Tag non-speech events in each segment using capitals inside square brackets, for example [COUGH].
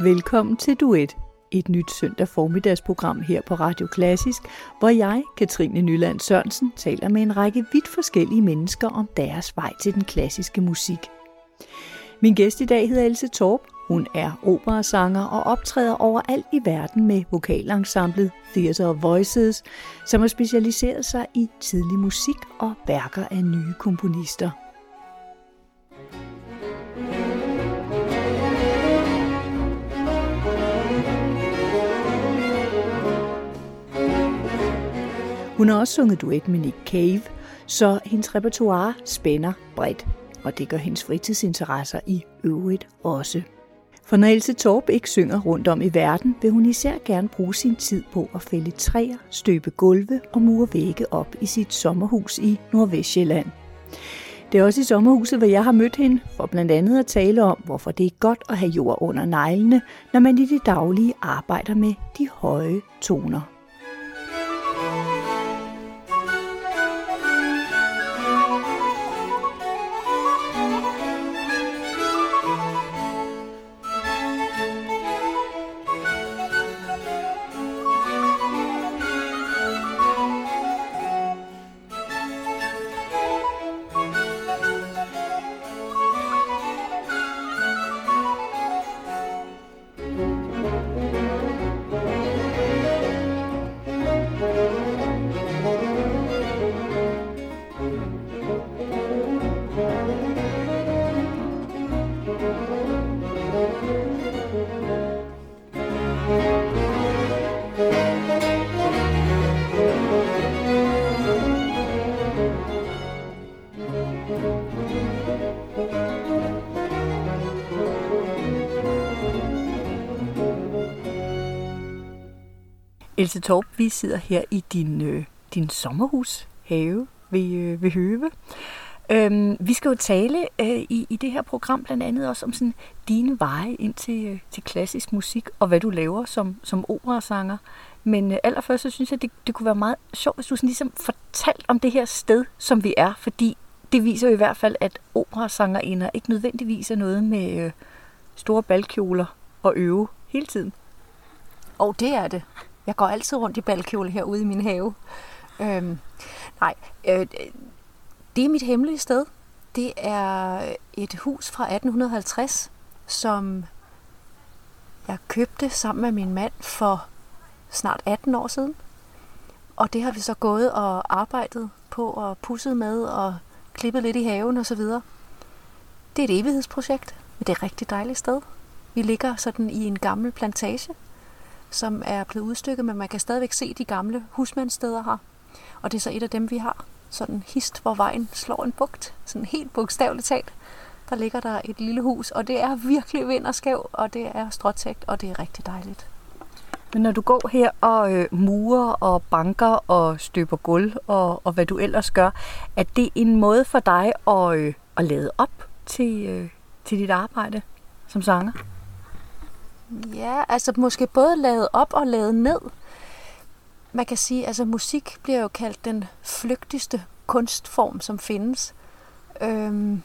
Velkommen til Duet, et nyt søndag formiddagsprogram her på Radio Klassisk, hvor jeg, Katrine Nyland Sørensen, taler med en række vidt forskellige mennesker om deres vej til den klassiske musik. Min gæst i dag hedder Else Torp. Hun er operasanger og optræder overalt i verden med vokalensemblet Theater of Voices, som har specialiseret sig i tidlig musik og værker af nye komponister. Hun har også sunget duet med Nick Cave, så hendes repertoire spænder bredt, og det gør hendes fritidsinteresser i øvrigt også. For når Else Torp ikke synger rundt om i verden, vil hun især gerne bruge sin tid på at fælde træer, støbe gulve og mure vægge op i sit sommerhus i Nordvestjylland. Det er også i sommerhuset, hvor jeg har mødt hende, for blandt andet at tale om, hvorfor det er godt at have jord under neglene, når man i det daglige arbejder med de høje toner. Else Torp, vi sidder her i din, øh, din sommerhus have ved, øh, ved Høve. Øhm, vi skal jo tale øh, i, i det her program blandt andet også om sådan dine veje ind til, øh, til klassisk musik, og hvad du laver som, som operasanger. Men øh, allerførst så synes jeg, det, det kunne være meget sjovt, hvis du sådan ligesom fortalt om det her sted, som vi er, fordi det viser jo i hvert fald, at operasangerinder ikke nødvendigvis er noget med øh, store balkjoler og øve hele tiden. Og det er det. Jeg går altid rundt i balkjole herude i min have. Øhm, nej, øh, det er mit hemmelige sted. Det er et hus fra 1850, som jeg købte sammen med min mand for snart 18 år siden. Og det har vi så gået og arbejdet på og pusset med og klippet lidt i haven og så videre. Det er et evighedsprojekt, men det er et rigtig dejligt sted. Vi ligger sådan i en gammel plantage, som er blevet udstykket, men man kan stadigvæk se de gamle husmandssteder her. Og det er så et af dem, vi har. Sådan hist, hvor vejen slår en bugt. Sådan helt bogstaveligt talt. Der ligger der et lille hus, og det er virkelig vind og skæv, og det er stråtægt, og det er rigtig dejligt. Men når du går her og øh, murer og banker og støber gulv og, og hvad du ellers gør, er det en måde for dig at, øh, at lade op til, øh, til dit arbejde som sanger? Ja, altså måske både lavet op og lavet ned. Man kan sige, altså musik bliver jo kaldt den flygtigste kunstform, som findes. Øhm,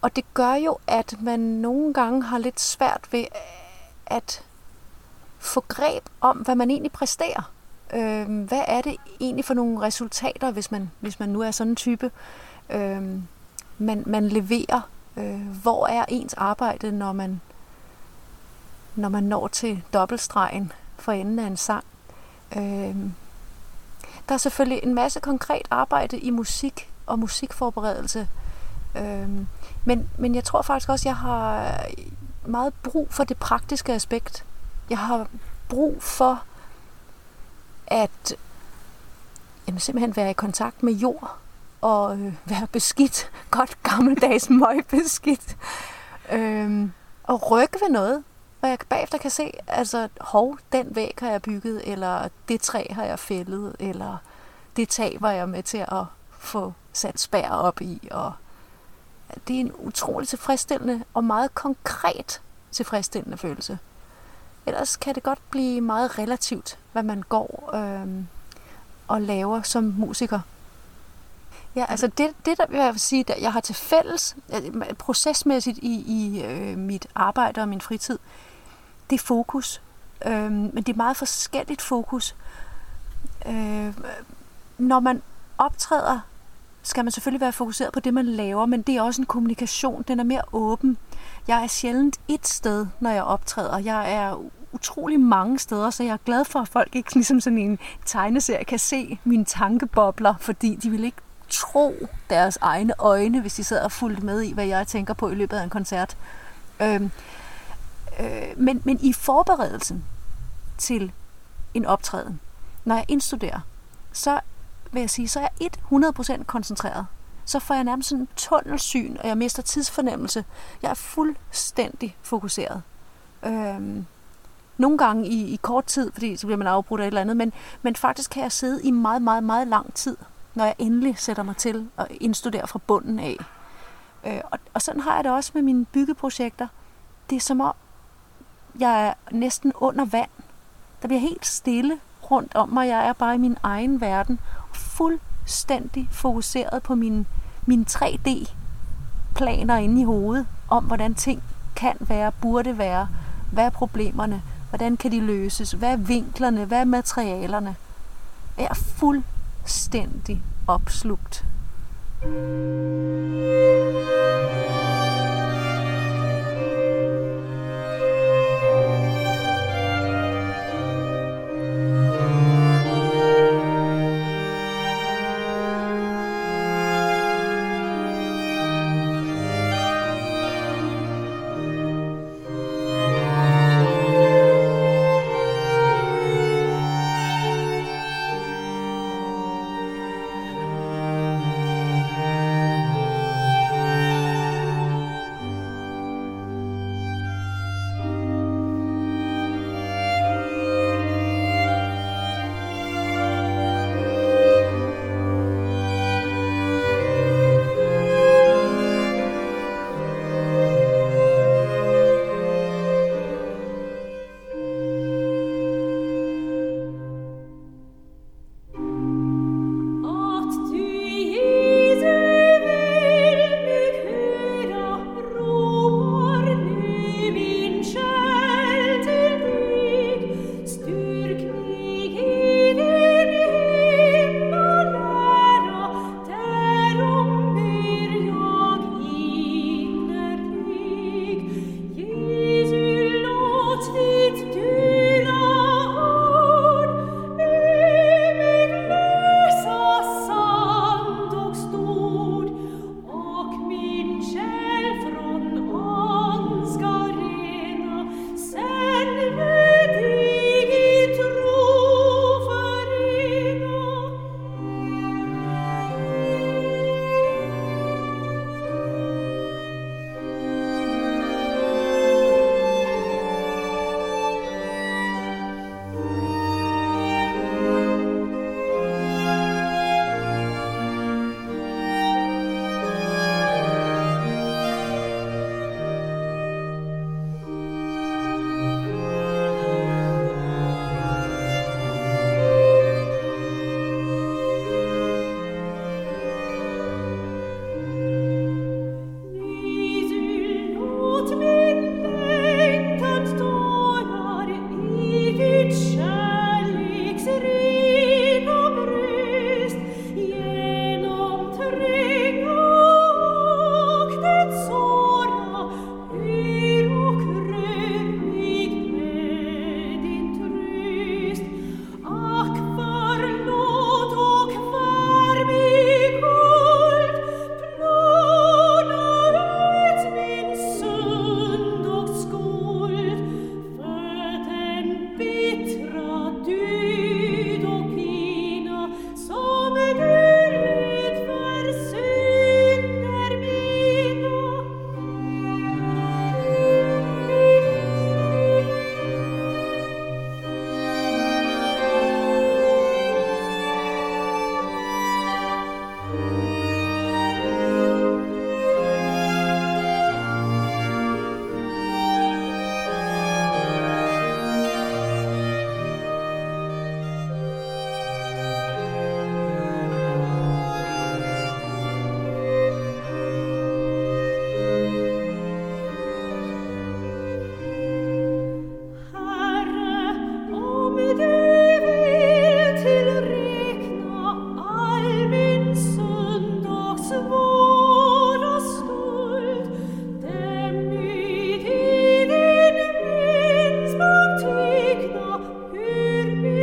og det gør jo, at man nogle gange har lidt svært ved øh, at få greb om, hvad man egentlig præsterer. Øhm, hvad er det egentlig for nogle resultater, hvis man, hvis man nu er sådan en type, øhm, man, man leverer? Øh, hvor er ens arbejde, når man når man når til dobbeltstregen for enden af en sang. Øh, der er selvfølgelig en masse konkret arbejde i musik og musikforberedelse. Øh, men, men jeg tror faktisk også, jeg har meget brug for det praktiske aspekt. Jeg har brug for at jamen, simpelthen være i kontakt med jord og øh, [LAUGHS] være beskidt, godt gammeldags møgbeskidt. Øh, og rykke ved noget hvor jeg bagefter kan se, altså, hov, den væg har jeg bygget, eller det træ har jeg fældet, eller det tag var jeg med til at få sat spær op i. Og det er en utrolig tilfredsstillende og meget konkret tilfredsstillende følelse. Ellers kan det godt blive meget relativt, hvad man går øh, og laver som musiker. Ja, altså det, det der vil jeg sige, der jeg har til fælles, procesmæssigt i, i øh, mit arbejde og min fritid, det er fokus. Øh, men det er meget forskelligt fokus. Øh, når man optræder, skal man selvfølgelig være fokuseret på det, man laver, men det er også en kommunikation, den er mere åben. Jeg er sjældent et sted, når jeg optræder. Jeg er utrolig mange steder, så jeg er glad for, at folk ikke ligesom sådan en tegneserie kan se mine tankebobler, fordi de vil ikke tro deres egne øjne, hvis de sidder og fulgte med i, hvad jeg tænker på i løbet af en koncert. Øhm, øh, men, men i forberedelsen til en optræden, når jeg indstuderer, så vil jeg sige, så er jeg 100% koncentreret. Så får jeg nærmest sådan en tunnelsyn, og jeg mister tidsfornemmelse. Jeg er fuldstændig fokuseret. Øhm, nogle gange i, i kort tid, fordi så bliver man afbrudt af et eller andet, men, men faktisk kan jeg sidde i meget, meget, meget lang tid, når jeg endelig sætter mig til at indstudere fra bunden af. Øh, og, og sådan har jeg det også med mine byggeprojekter. Det er som om, jeg er næsten under vand. Der bliver helt stille rundt om mig. Jeg er bare i min egen verden. Fuldstændig fokuseret på mine, mine 3D-planer inde i hovedet. Om hvordan ting kan være, burde være. Hvad er problemerne? Hvordan kan de løses? Hvad er vinklerne? Hvad er materialerne? Jeg er fuldstændig opslugt.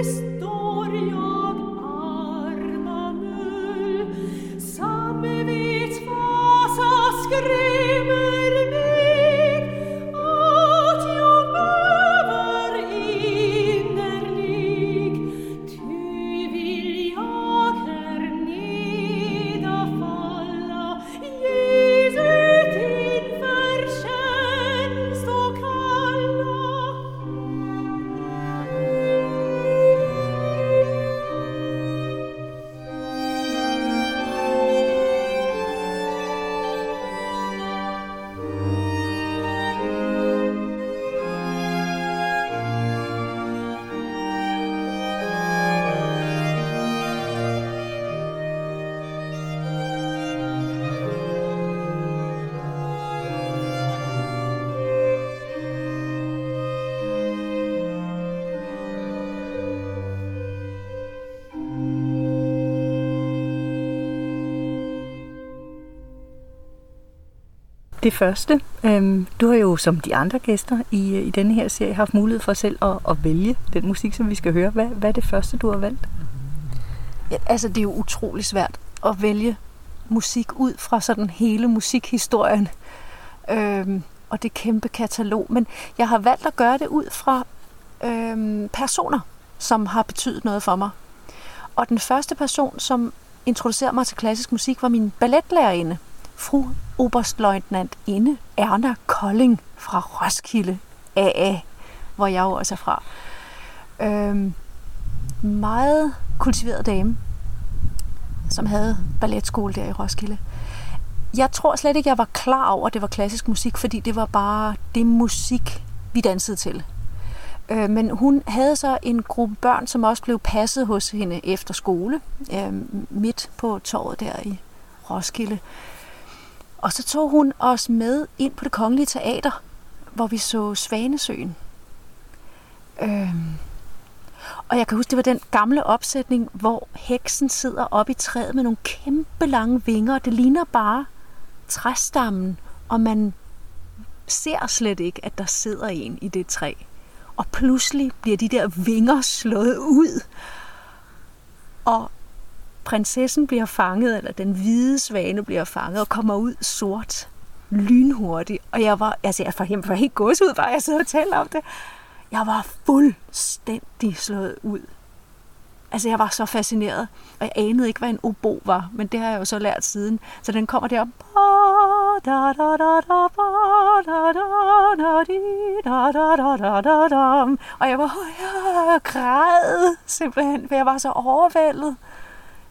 Christ. Det første. Øhm, du har jo som de andre gæster i, øh, i denne her serie haft mulighed for selv at, at vælge den musik, som vi skal høre. Hvad, hvad er det første, du har valgt? Ja, altså, det er jo utrolig svært at vælge musik ud fra sådan hele musikhistorien øhm, og det kæmpe katalog. Men jeg har valgt at gøre det ud fra øhm, personer, som har betydet noget for mig. Og den første person, som introducerede mig til klassisk musik, var min balletlærerinde, fru Oberstløjtnant Inde Erna Kolding fra Roskilde AA, hvor jeg jo også er fra. Øhm, meget kultiveret dame, som havde balletskole der i Roskilde. Jeg tror slet ikke, jeg var klar over, at det var klassisk musik, fordi det var bare det musik, vi dansede til. Øh, men hun havde så en gruppe børn, som også blev passet hos hende efter skole, øh, midt på torvet der i Roskilde. Og så tog hun os med ind på det kongelige teater, hvor vi så Svanesøen. Øhm. og jeg kan huske, det var den gamle opsætning, hvor heksen sidder oppe i træet med nogle kæmpe lange vinger. Det ligner bare træstammen, og man ser slet ikke, at der sidder en i det træ. Og pludselig bliver de der vinger slået ud, og prinsessen bliver fanget, eller den hvide svane bliver fanget, og kommer ud sort, lynhurtigt. Og jeg var, altså jeg var, helt, var helt gås ud, bare jeg sidder og taler om det. Jeg var fuldstændig slået ud. Altså, jeg var så fascineret, og jeg anede ikke, hvad en obo var, men det har jeg jo så lært siden. Så den kommer der. Og jeg var, jeg græd simpelthen, for jeg var så overvældet.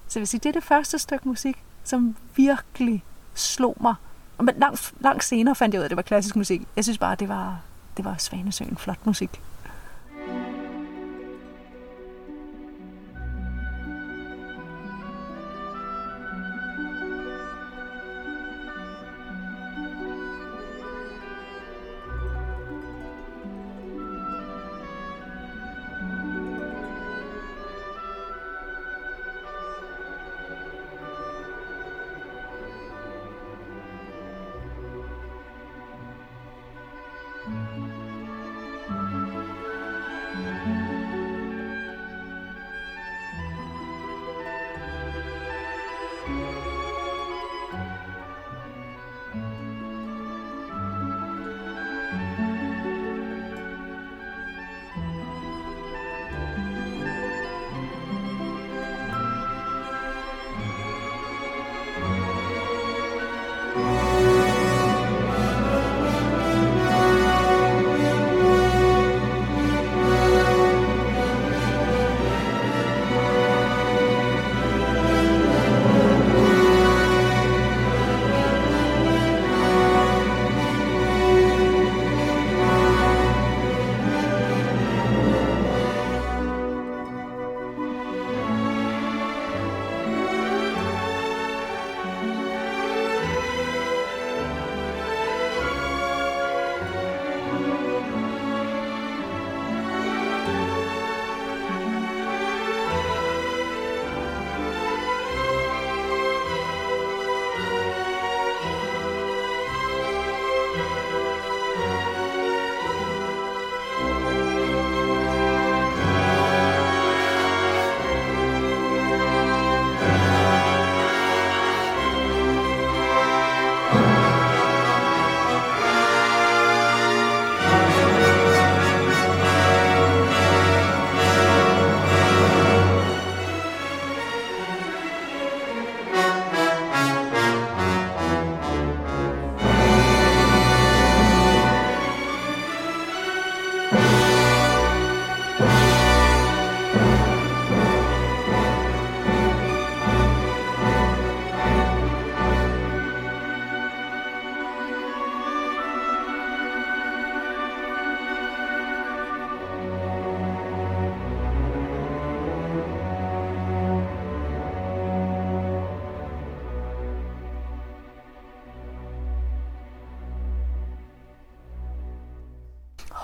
Så jeg vil sige, det er det første stykke musik, som virkelig slog mig. Men langt, langt senere fandt jeg ud af, at det var klassisk musik. Jeg synes bare, det var, det var Svanesøen flot musik.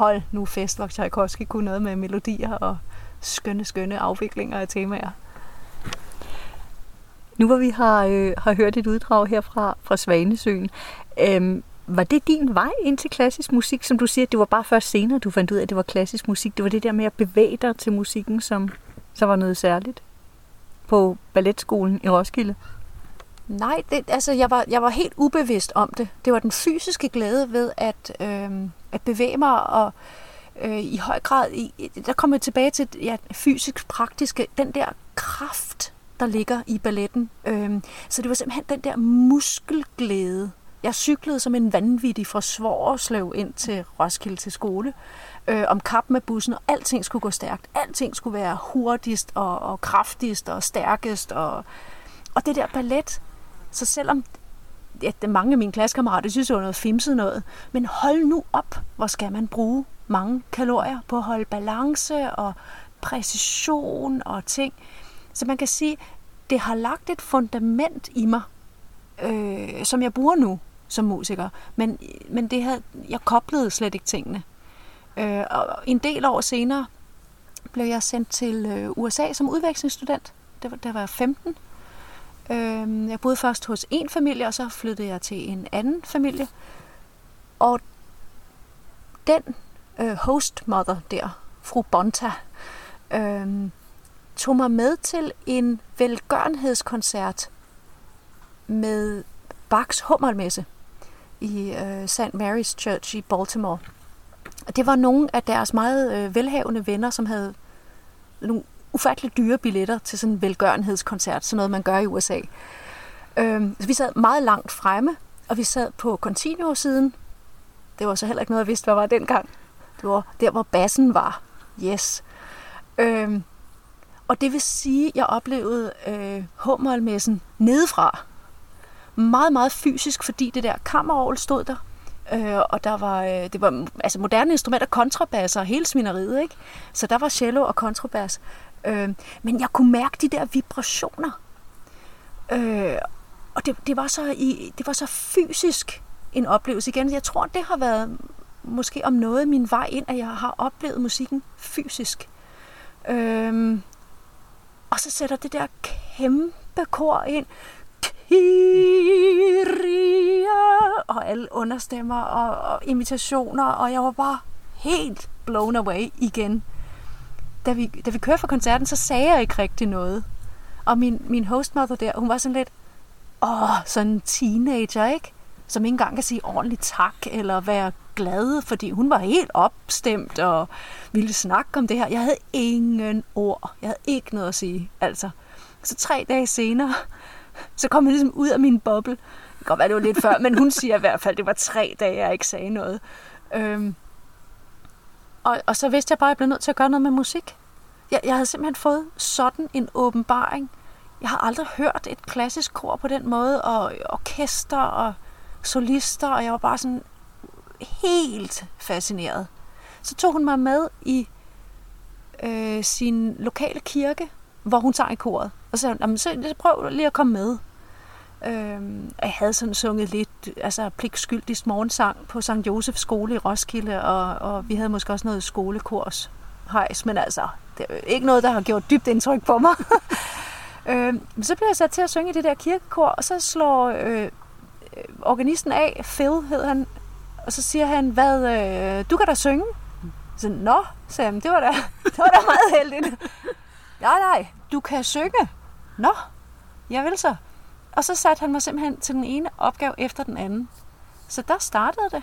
Hold nu fest, hvor Tchaikovsky kunne noget med melodier og skønne, skønne afviklinger af temaer. Nu hvor vi har, øh, har hørt et uddrag her fra, fra Svanesøen, øh, var det din vej ind til klassisk musik, som du siger, det var bare først senere, du fandt ud af, at det var klassisk musik. Det var det der med at bevæge dig til musikken, som så var noget særligt på balletskolen i Roskilde? Nej, det, altså jeg var, jeg var helt ubevidst om det. Det var den fysiske glæde ved at, øh, at bevæge mig og øh, i høj grad, i, der kommer jeg tilbage til ja, fysisk praktiske, den der kraft, der ligger i balletten. Øh, så det var simpelthen den der muskelglæde. Jeg cyklede som en vanvittig fra Svorslev ind til Roskilde til skole øh, om kap med bussen, og alting skulle gå stærkt. Alting skulle være hurtigst og, og kraftigst og stærkest. Og, og det der ballet, så selvom at mange af mine klassekammerater synes, det var noget fimset noget, men hold nu op, hvor skal man bruge mange kalorier på at holde balance og præcision og ting. Så man kan sige, det har lagt et fundament i mig, øh, som jeg bruger nu som musiker. Men, men det her, jeg koblede slet ikke tingene. Øh, og en del år senere blev jeg sendt til øh, USA som udvekslingsstudent. Det der var jeg 15. Øh, jeg boede først hos en familie, og så flyttede jeg til en anden familie. Og den øh, hostmother der, fru Bonta, øh, tog mig med til en velgørenhedskoncert med Bachs hummermesse i øh, St. Mary's Church i Baltimore. Og det var nogle af deres meget øh, velhavende venner, som havde nogle ufattelig dyre billetter til sådan en velgørenhedskoncert, sådan noget man gør i USA. Øh, så vi sad meget langt fremme, og vi sad på Continuo-siden. Det var så heller ikke noget, jeg vidste, hvad var dengang. Det var der, hvor bassen var. Yes. Øh, og det vil sige, at jeg oplevede øh, hummelmessen nedefra. Meget, meget fysisk, fordi det der kammerovl stod der. Øh, og der var, øh, det var altså moderne instrumenter, kontrabasser og hele svineriet, ikke? Så der var cello og kontrabas. Øh, men jeg kunne mærke de der vibrationer. Øh, og det, det, var så i, det var så fysisk en oplevelse igen. Jeg tror, det har været måske om noget min vej ind, at jeg har oplevet musikken fysisk. Øh, og så sætter det der kæmpe kor ind. Kyrie, og alle understemmer og, og imitationer, og jeg var bare helt blown away igen. Da vi, da vi kørte fra koncerten, så sagde jeg ikke rigtig noget. Og min, min hostmother der, hun var sådan lidt, åh, sådan en teenager, ikke? Som ikke engang kan sige ordentligt tak, eller være glad, fordi hun var helt opstemt og ville snakke om det her. Jeg havde ingen ord. Jeg havde ikke noget at sige, altså. Så tre dage senere, så kom jeg ligesom ud af min boble. Det kan godt være, det var lidt før, men hun siger i hvert fald, at det var tre dage, jeg ikke sagde noget. Øhm, og, og så vidste jeg bare, at jeg blev nødt til at gøre noget med musik. Jeg, jeg havde simpelthen fået sådan en åbenbaring. Jeg har aldrig hørt et klassisk kor på den måde, og orkester og solister, og jeg var bare sådan helt fascineret. Så tog hun mig med i øh, sin lokale kirke, hvor hun sang i koret. Og så sagde hun, så prøv lige at komme med. Øhm, jeg havde sådan sunget lidt, altså pligtskyldigst morgensang på St. Josefs skole i Roskilde, og, og vi havde måske også noget skolekurs hejs, men altså, det er ikke noget, der har gjort dybt indtryk på mig. [LAUGHS] øhm, så blev jeg sat til at synge i det der kirkekor, og så slår øh, organisten af, Phil hed han, og så siger han, hvad, øh, du kan da synge. Så, nå, sagde han, det var da, [LAUGHS] det var da meget heldigt. nej, nej, du kan synge. Nå, jeg vil så. Og så satte han mig simpelthen til den ene opgave efter den anden. Så der startede det.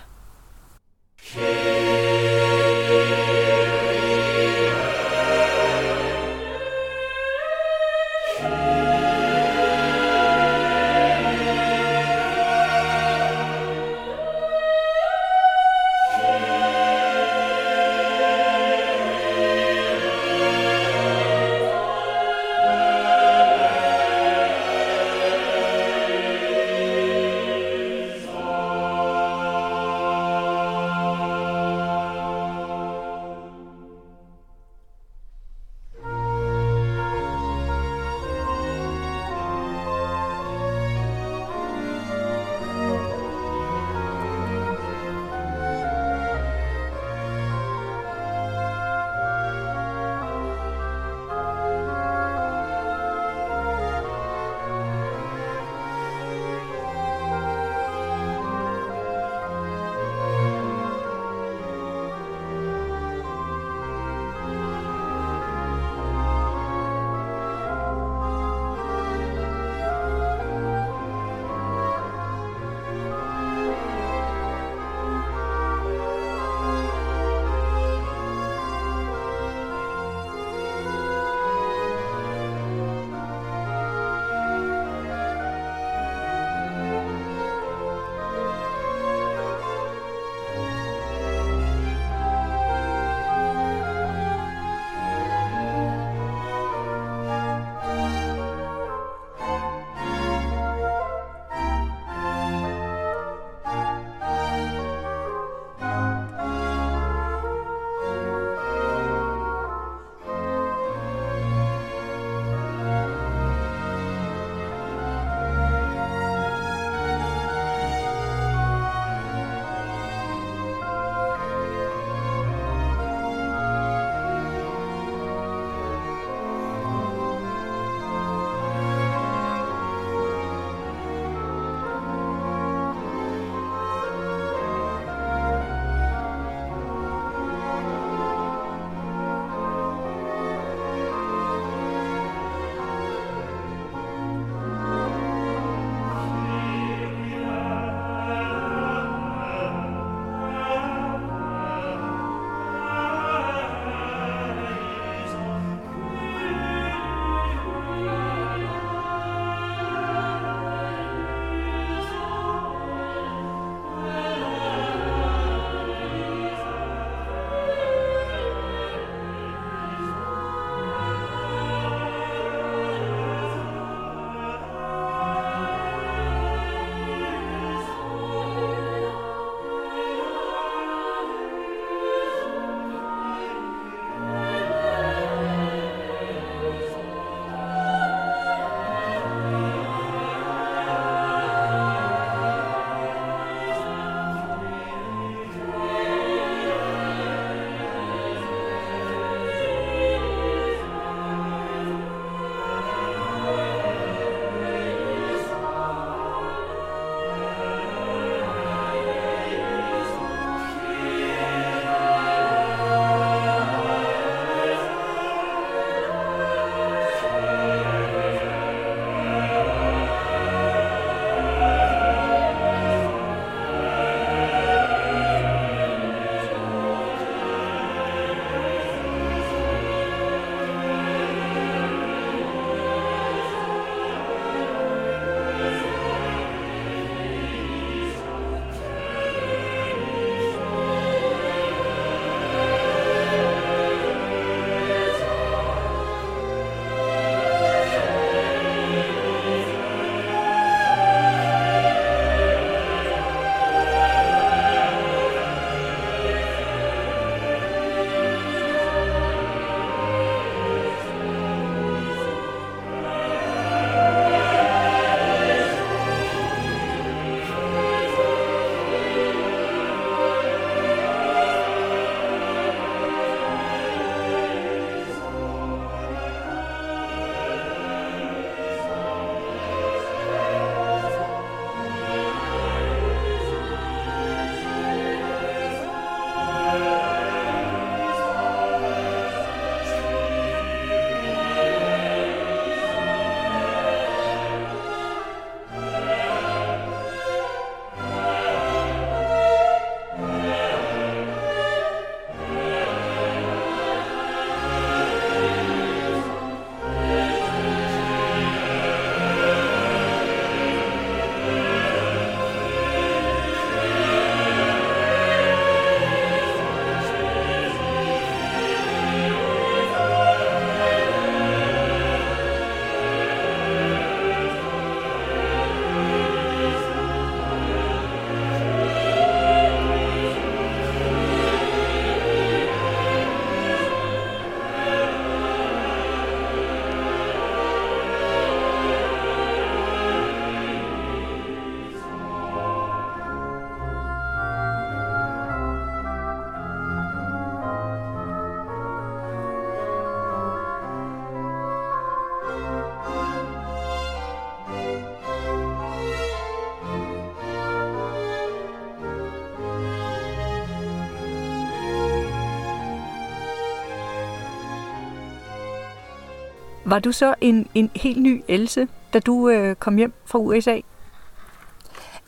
Var du så en, en helt ny Else, da du øh, kom hjem fra USA?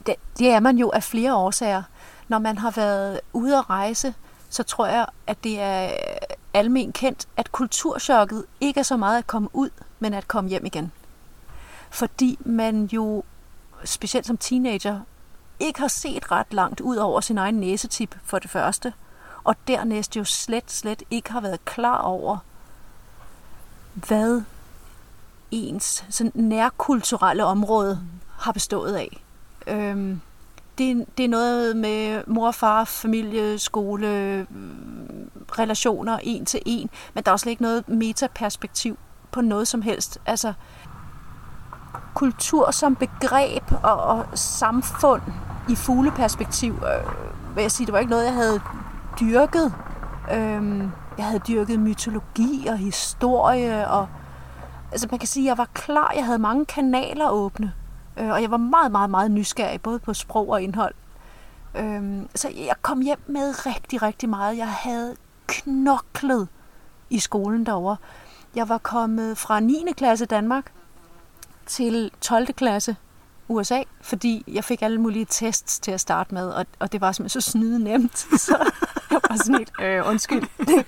Det, det er man jo af flere årsager. Når man har været ude at rejse, så tror jeg, at det er almen kendt, at kulturschokket ikke er så meget at komme ud, men at komme hjem igen. Fordi man jo, specielt som teenager, ikke har set ret langt ud over sin egen næsetip for det første, og dernæst jo slet, slet ikke har været klar over, hvad ens sådan nærkulturelle område har bestået af. Øhm, det, det er noget med mor, far, familie, skole, øh, relationer en til en, men der er også ikke noget metaperspektiv på noget som helst. Altså, kultur som begreb og, og samfund i fugleperspektiv, øh, vil jeg sige, det var ikke noget, jeg havde dyrket. Øhm, jeg havde dyrket mytologi og historie, og altså man kan sige, at jeg var klar, jeg havde mange kanaler åbne, øh, og jeg var meget, meget, meget nysgerrig, både på sprog og indhold. Øh, så jeg kom hjem med rigtig, rigtig meget. Jeg havde knoklet i skolen derovre. Jeg var kommet fra 9. klasse Danmark til 12. klasse USA, fordi jeg fik alle mulige tests til at starte med, og, og det var simpelthen så snyde nemt. [LAUGHS] Så jeg var sådan helt, øh, undskyld,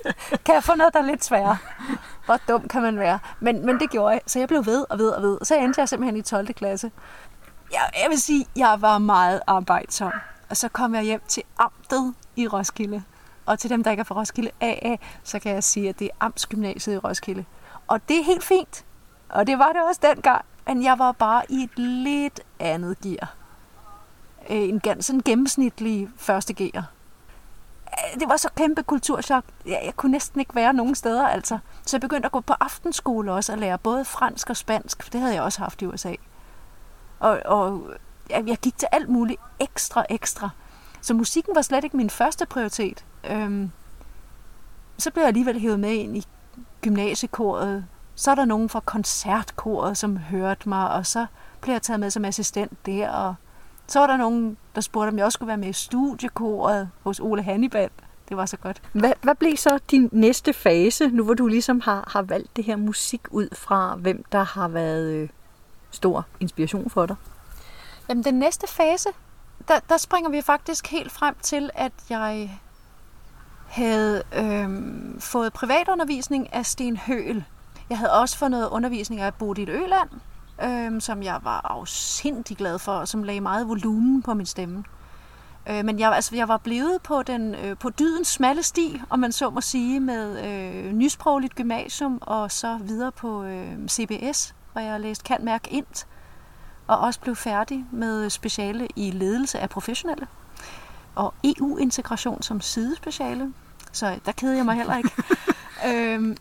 [LAUGHS] kan jeg få noget, der er lidt sværere? Hvor dum kan man være? Men, men det gjorde jeg, så jeg blev ved og ved og ved. Så endte jeg simpelthen i 12. klasse. Jeg, jeg vil sige, jeg var meget arbejdsom. Og så kom jeg hjem til amtet i Roskilde. Og til dem, der ikke er fra Roskilde AA, så kan jeg sige, at det er Amtsgymnasiet i Roskilde. Og det er helt fint. Og det var det også dengang. Men jeg var bare i et lidt andet gear. Øh, en sådan gennemsnitlig første gear. Øh, det var så kæmpe kulturschok. Jeg, jeg kunne næsten ikke være nogen steder, altså. Så jeg begyndte at gå på aftenskole også og lære både fransk og spansk, for det havde jeg også haft i USA. Og, og jeg gik til alt muligt ekstra, ekstra. Så musikken var slet ikke min første prioritet. Øhm, så blev jeg alligevel hævet med ind i gymnasiekoret. Så er der nogen fra koncertkoret, som hørte mig, og så blev jeg taget med som assistent der. Og så var der nogen, der spurgte, om jeg også skulle være med i studiekoret hos Ole Hannibal. Det var så godt. Hvad, hvad blev så din næste fase, nu hvor du ligesom har, har valgt det her musik ud fra, hvem der har været øh, stor inspiration for dig? Jamen, den næste fase, der, der springer vi faktisk helt frem til, at jeg havde øhm, fået privatundervisning af Sten Høel. Jeg havde også fået noget undervisning af Bodil Øland, øhm, som jeg var afsindig glad for, og som lagde meget volumen på min stemme. Øh, men jeg, altså, jeg var blevet på, den, øh, på dydens smalle sti, om man så må sige, med øh, nysprogligt gymnasium og så videre på øh, CBS, hvor jeg læste kan mærke ind og også blev færdig med speciale i ledelse af professionelle og EU-integration som sidespeciale. Så der keder jeg mig heller ikke. [LAUGHS] øhm,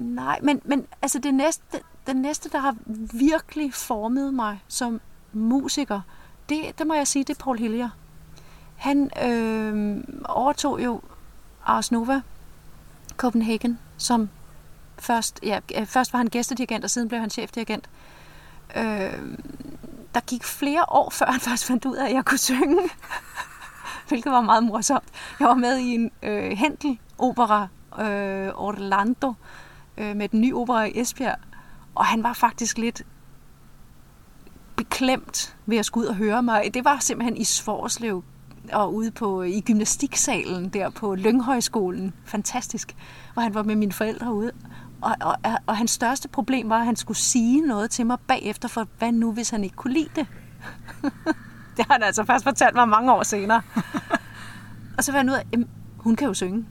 nej, men, men altså det næste, den næste, der har virkelig formet mig som musiker, det, det må jeg sige, det er Paul Hillier. Han øh, overtog jo Ars Nova Copenhagen som først, ja, øh, først var han gæstedirigent, og siden blev han chefdirigent. Øh, der gik flere år, før han faktisk fandt ud af, at jeg kunne synge. [LAUGHS] Hvilket var meget morsomt. Jeg var med i en øh, Händel-opera, øh, Orlando, øh, med den nye opera i Esbjerg. Og han var faktisk lidt beklemt ved at skulle ud og høre mig. Det var simpelthen i Svorslev og ude på, i gymnastiksalen der på Lynghøjskolen. Fantastisk. Hvor han var med mine forældre ude. Og, og, og hans største problem var, at han skulle sige noget til mig bagefter, for hvad nu, hvis han ikke kunne lide det? [LAUGHS] det har han altså først fortalt mig mange år senere. [LAUGHS] og så var han ud af, hun kan jo synge.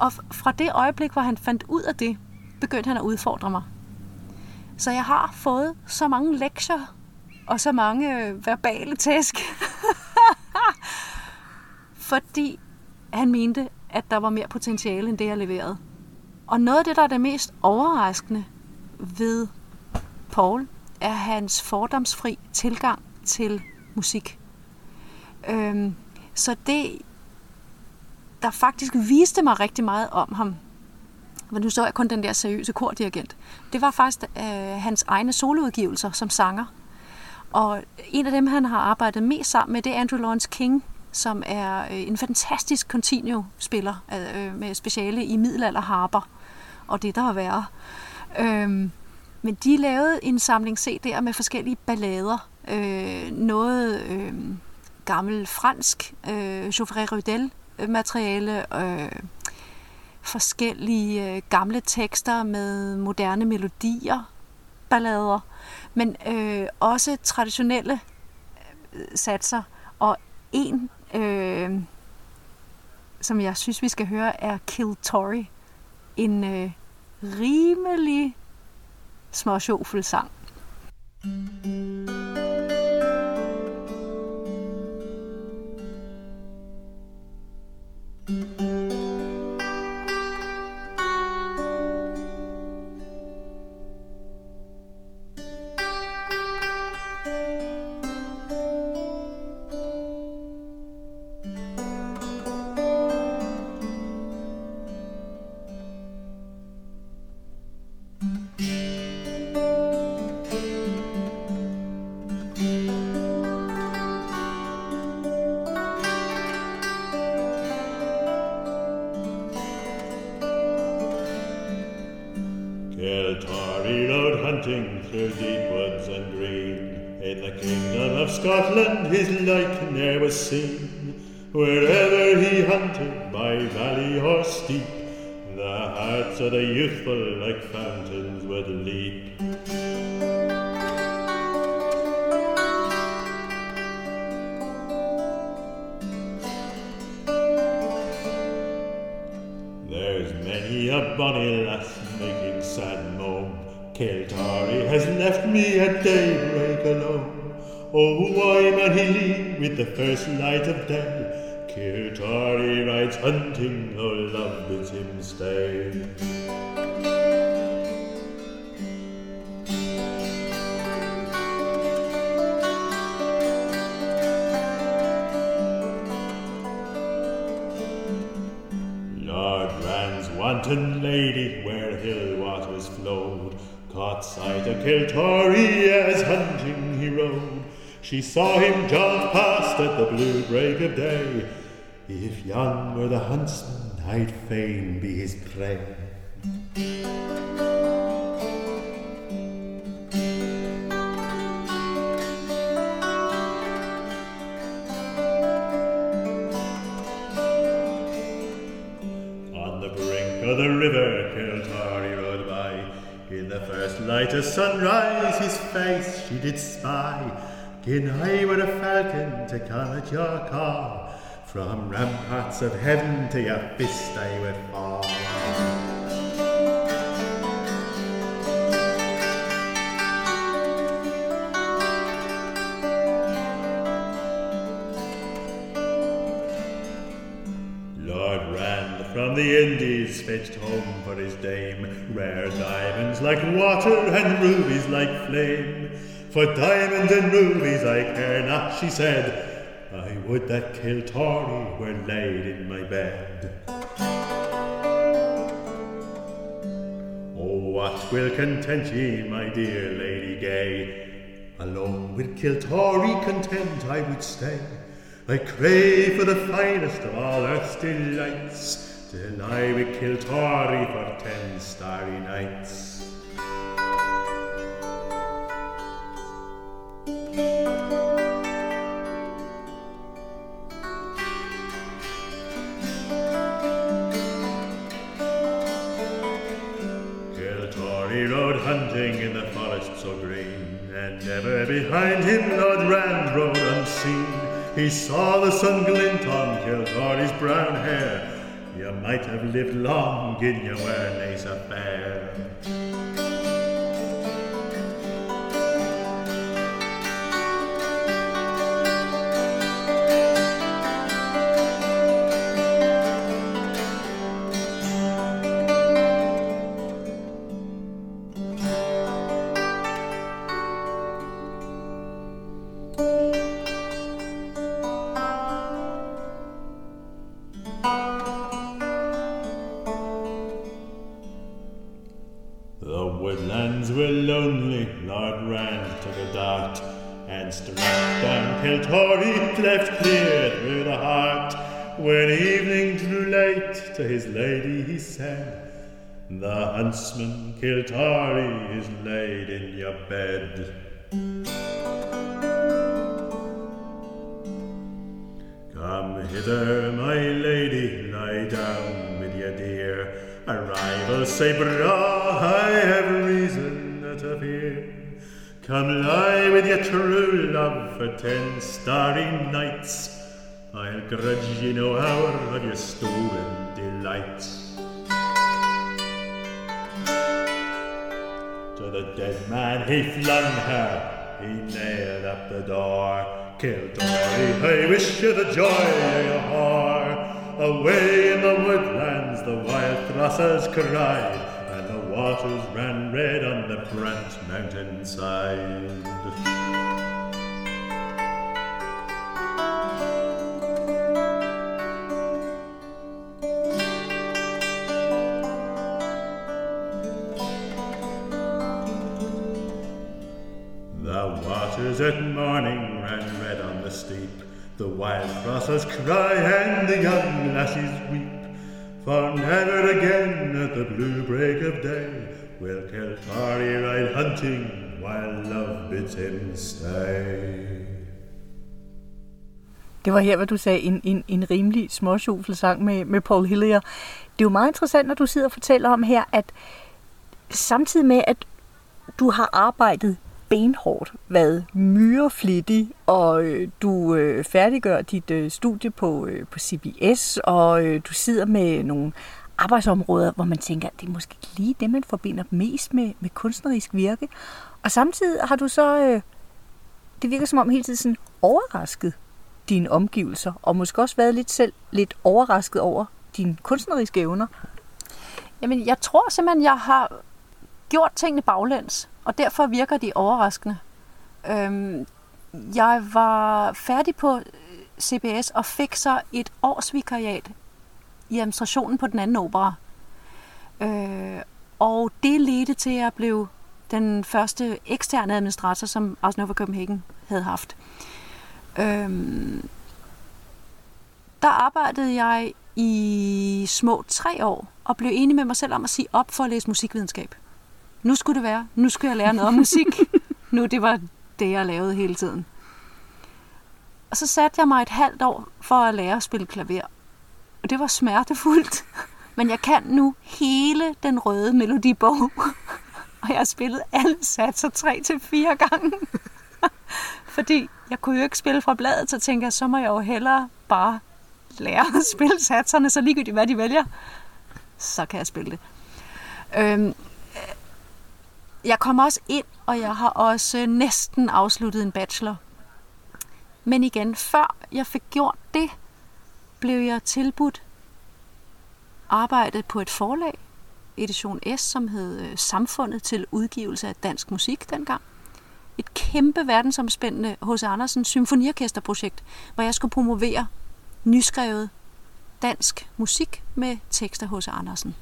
Og fra det øjeblik, hvor han fandt ud af det, begyndte han at udfordre mig. Så jeg har fået så mange lektier og så mange øh, verbale tæsk. [LAUGHS] Fordi han mente, at der var mere potentiale end det, jeg leverede. Og noget af det, der er det mest overraskende ved Paul, er hans fordomsfri tilgang til musik. Øhm, så det, der faktisk viste mig rigtig meget om ham, men nu så jeg kun den der seriøse kordirigent, det var faktisk øh, hans egne soloudgivelser som sanger. Og en af dem, han har arbejdet mest sammen med, det er Andrew Lawrence King, som er øh, en fantastisk continuo-spiller øh, øh, med speciale i middelalderharper og det der er værre. Øhm, men de lavede en samling CD'er med forskellige ballader. Øh, noget øh, gammel fransk, øh, Geoffrey Rudel materiale, øh, forskellige øh, gamle tekster med moderne melodier, ballader, men øh, også traditionelle øh, satser. Og en, øh, som jeg synes, vi skal høre, er Kill Tory. En øh, rimelig småsjofel sang. There's many a bonny lass making sad moan. Kiltari has left me at daybreak alone. Oh, why man he leave with the first light of day? Kiltari rides hunting, no love bids him stay. Wanton lady where hill waters flowed, caught sight of Kiltory as hunting he rode. She saw him jaunt past at the blue break of day. If yon were the huntsman, I'd fain be his prey. Light as sunrise his face she did spy. Gin I were a falcon to come at your call, from ramparts of heaven to your fist I would fall. The Indies fetched home for his dame rare diamonds like water and rubies like flame. For diamonds and rubies I care not, she said. I would that Kiltorry were laid in my bed. Oh, what will content ye, my dear lady gay? Alone with Kiltorry content I would stay. I crave for the finest of all earth's delights, Still I will kill Tory for ten starry nights. Tory rode hunting in the forest so green, and ever behind him Lord Rand rode unseen. He saw the sun glint on Kiltory's brown hair, you might have lived long in your earnings affair. Come hither, my lady, lie down with your dear. A rival say, bra, I have reason to fear. Come lie with your true love for ten starry nights. I'll grudge you no hour of your stolen delights. The dead man he flung her, he nailed up the door. Killed Dory, I wish you the joy of your heart. Away in the woodlands the wild thrushes cried, and the waters ran red on the Brant mountain side. The wild crosses cry and the young lassies weep. For never again at the blue break of day will Keltari ride hunting while love bids him stay. Det var her, hvad du sagde, en, en, en rimelig småsjufelsang med, med Paul Hillier. Det er jo meget interessant, når du sidder og fortæller om her, at samtidig med, at du har arbejdet benhårdt, været myreflittig, og øh, du øh, færdiggør dit øh, studie på, øh, på CBS, og øh, du sidder med nogle arbejdsområder, hvor man tænker, at det er måske lige det, man forbinder mest med, med kunstnerisk virke. Og samtidig har du så, øh, det virker som om hele tiden sådan overrasket dine omgivelser, og måske også været lidt selv lidt overrasket over dine kunstneriske evner. Jamen, jeg tror simpelthen, jeg har gjort tingene baglæns, og derfor virker de overraskende. Øhm, jeg var færdig på øh, CBS og fik så et års vikariat i administrationen på den anden opera. Øh, og det ledte til, at jeg blev den første eksterne administrator, som Arsenal Copenhagen havde haft. Øhm, der arbejdede jeg i små tre år, og blev enig med mig selv om at sige op for at læse musikvidenskab. Nu skulle det være. Nu skulle jeg lære noget om musik. [LAUGHS] nu det var det, jeg lavede hele tiden. Og så satte jeg mig et halvt år for at lære at spille klaver. Og det var smertefuldt. Men jeg kan nu hele den røde melodibog. Og jeg har spillet alle satser tre til fire gange. [LAUGHS] Fordi jeg kunne jo ikke spille fra bladet, så tænkte jeg, så må jeg jo hellere bare lære at spille satserne, så ligegyldigt hvad de vælger, så kan jeg spille det. Øhm, jeg kom også ind, og jeg har også øh, næsten afsluttet en bachelor. Men igen, før jeg fik gjort det, blev jeg tilbudt arbejdet på et forlag, Edition S, som hed øh, Samfundet til udgivelse af dansk musik dengang. Et kæmpe verdensomspændende H.C. Andersen symfoniorkesterprojekt, hvor jeg skulle promovere nyskrevet dansk musik med tekster hos Andersen.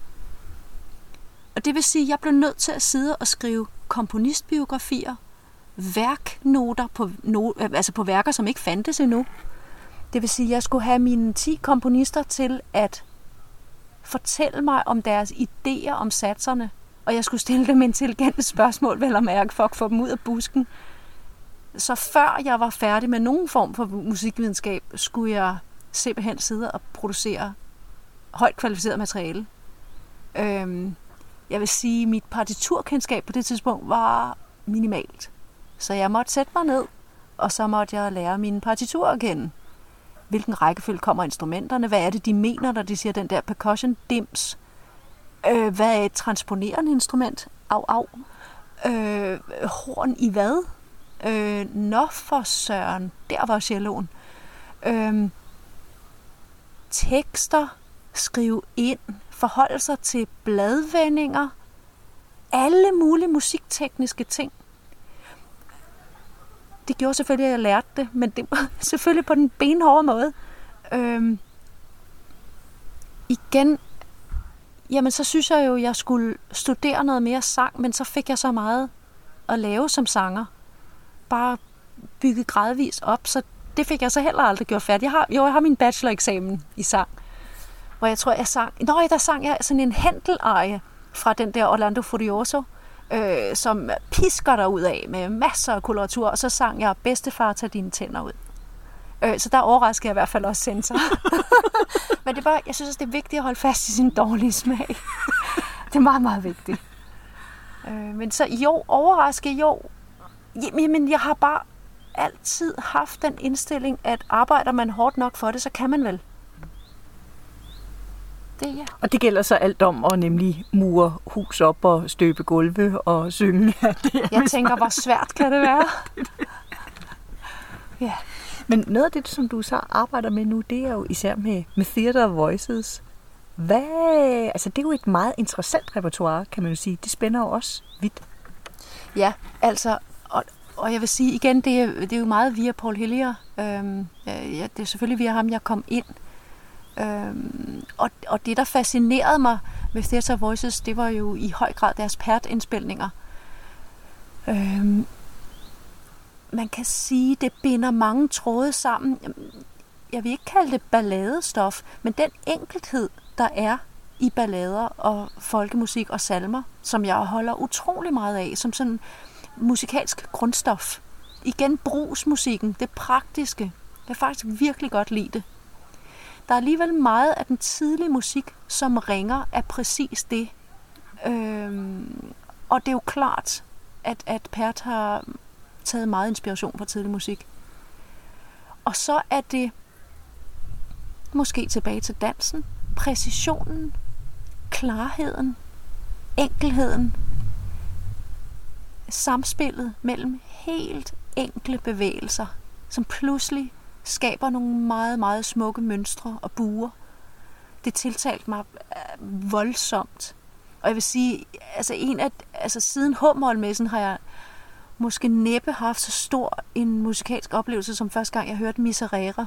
Og det vil sige, at jeg blev nødt til at sidde og skrive komponistbiografier, værknoter på, no, altså på værker, som ikke fandtes endnu. Det vil sige, at jeg skulle have mine 10 komponister til at fortælle mig om deres idéer om satserne, og jeg skulle stille dem intelligente spørgsmål, vel at mærke, for at få dem ud af busken. Så før jeg var færdig med nogen form for musikvidenskab, skulle jeg simpelthen sidde og producere højt kvalificeret materiale. Øhm, jeg vil sige, mit partiturkendskab på det tidspunkt var minimalt. Så jeg måtte sætte mig ned, og så måtte jeg lære mine partiturer at kende. Hvilken rækkefølge kommer instrumenterne? Hvad er det, de mener, når de siger den der percussion dims? Øh, hvad er et transponerende instrument? Au, au. Øh, horn i hvad? Øh, nå for søren, der var celloen. Øh, tekster, skrive ind, forholde sig til bladvendinger, alle mulige musiktekniske ting. Det gjorde selvfølgelig, at jeg lærte det, men det var [LAUGHS] selvfølgelig på den benhårde måde. Øhm, igen, jamen så synes jeg jo, at jeg skulle studere noget mere sang, men så fik jeg så meget at lave som sanger. Bare bygget gradvist op, så det fik jeg så heller aldrig gjort færdigt. Jeg har, jo, jeg har min bachelor-eksamen i sang, hvor jeg tror, jeg sang... Nå, der sang jeg sådan en henteleje fra den der Orlando Furioso, øh, som pisker dig ud af med masser af koloratur, og så sang jeg, bedstefar, tag dine tænder ud. Øh, så der overrasker jeg i hvert fald også sensor. [LAUGHS] Men det er bare, jeg synes også, det er vigtigt at holde fast i sin dårlige smag. det er meget, meget vigtigt. Øh, men så jo, overraske jo. Jamen, jeg har bare altid haft den indstilling, at arbejder man hårdt nok for det, så kan man vel. Det, ja. Og det gælder så alt om at nemlig mure hus op og støbe gulve og synge. [LAUGHS] Ja, det jeg tænker, hvor svært kan det være? [LAUGHS] ja. Men noget af det, som du så arbejder med nu, det er jo især med, med Theater Voices. Hvad, altså det er jo et meget interessant repertoire, kan man jo sige. Det spænder jo også vidt. Ja, altså, og, og jeg vil sige igen, det er, det er jo meget via Paul Hillier. Øhm, ja, det er selvfølgelig via ham, jeg kom ind. Øhm, og, og det, der fascinerede mig ved Theatre Voices, det var jo i høj grad deres pertindspilninger. Øhm, man kan sige, det binder mange tråde sammen. Jeg vil ikke kalde det balladestof, men den enkelthed, der er i ballader og folkemusik og salmer, som jeg holder utrolig meget af, som sådan musikalsk grundstof. Igen brugsmusikken, det praktiske. Jeg kan faktisk virkelig godt lide det. Der er alligevel meget af den tidlige musik, som ringer af præcis det. Øhm, og det er jo klart, at, at Pert har taget meget inspiration fra tidlig musik. Og så er det måske tilbage til dansen, præcisionen, klarheden, enkelheden, samspillet mellem helt enkle bevægelser, som pludselig skaber nogle meget, meget smukke mønstre og buer. Det tiltalte mig øh, voldsomt. Og jeg vil sige, altså en af, altså siden Hummelmessen har jeg måske næppe haft så stor en musikalsk oplevelse, som første gang jeg hørte Miserere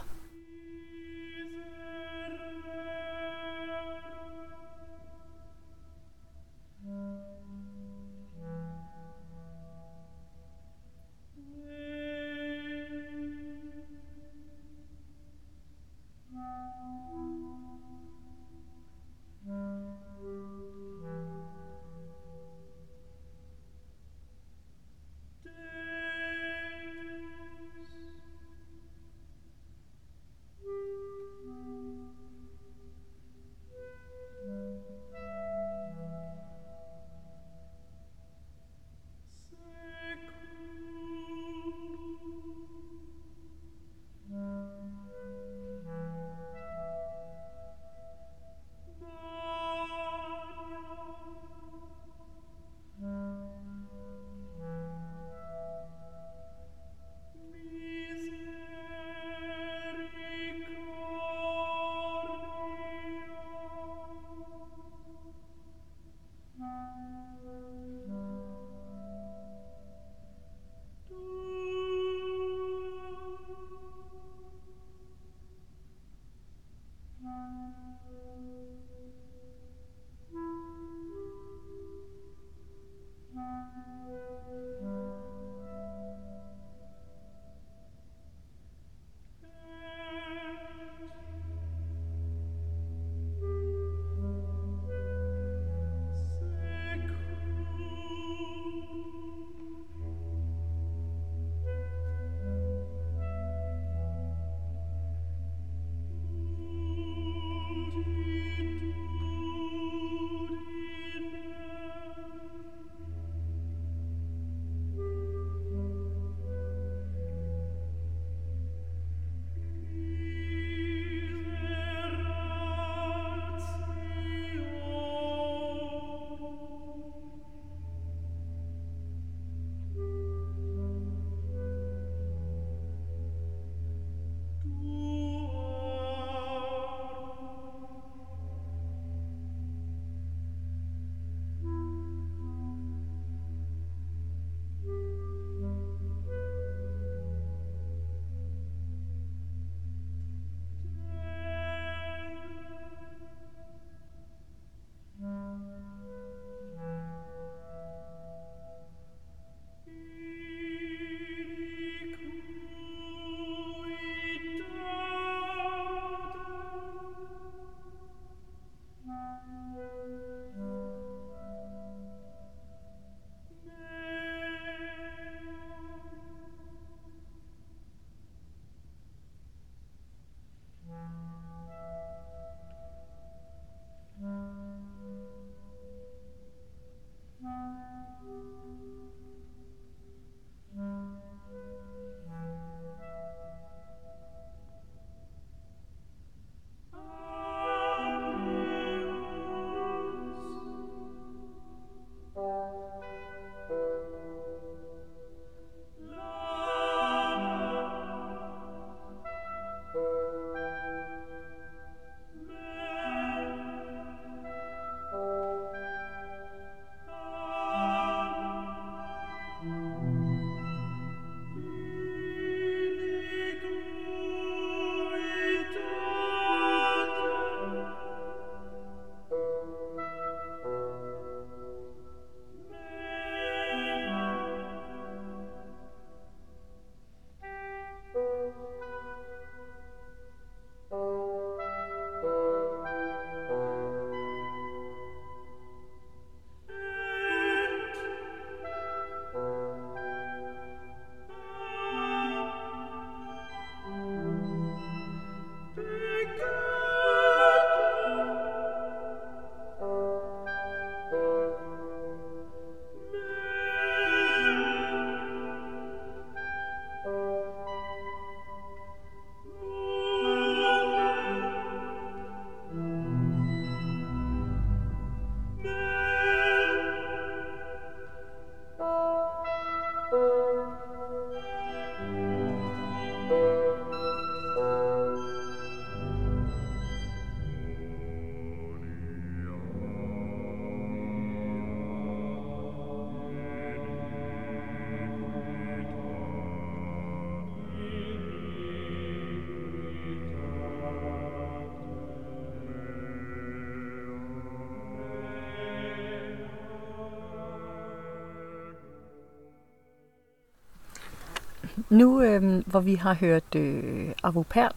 Nu, øh, hvor vi har hørt øh, Avopert,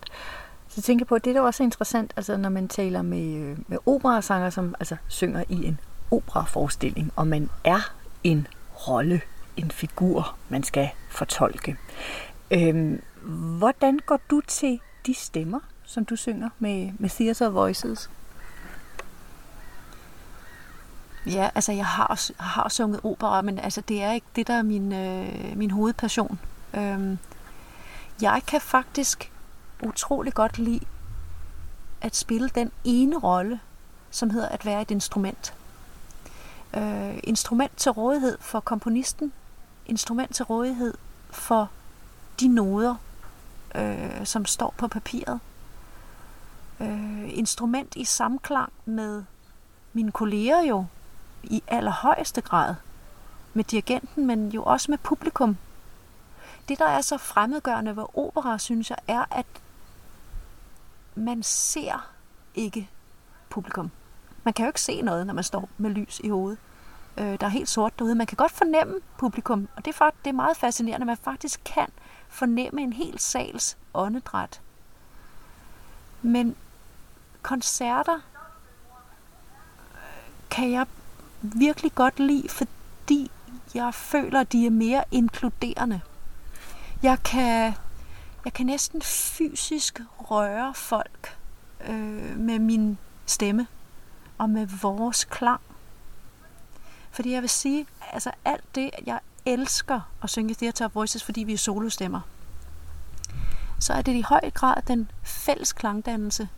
så tænker jeg på, at det er da også interessant, altså når man taler med, øh, med operasanger, som altså synger i en operaforestilling, og man er en rolle, en figur, man skal fortolke. Øh, hvordan går du til de stemmer, som du synger med, med Theater Voices? Ja, altså jeg har, har sunget opera, men altså det er ikke det, der er min, øh, min hovedpassion. Øhm, jeg kan faktisk utrolig godt lide at spille den ene rolle, som hedder at være et instrument. Øh, instrument til rådighed for komponisten, instrument til rådighed for de noder, øh, som står på papiret. Øh, instrument i samklang med mine kolleger jo i allerhøjeste grad. Med dirigenten, men jo også med publikum. Det, der er så fremmedgørende ved opera, synes jeg, er, at man ser ikke publikum. Man kan jo ikke se noget, når man står med lys i hovedet. Øh, der er helt sort derude. Man kan godt fornemme publikum, og det er, faktisk, det er meget fascinerende, at man faktisk kan fornemme en hel sals åndedræt. Men koncerter øh, kan jeg virkelig godt lide, fordi jeg føler, at de er mere inkluderende. Jeg kan, jeg kan næsten fysisk røre folk øh, med min stemme og med vores klang. Fordi jeg vil sige, altså alt det, jeg elsker at synge Theater Voices, fordi vi er solostemmer, så er det i høj grad den fælles klangdannelse.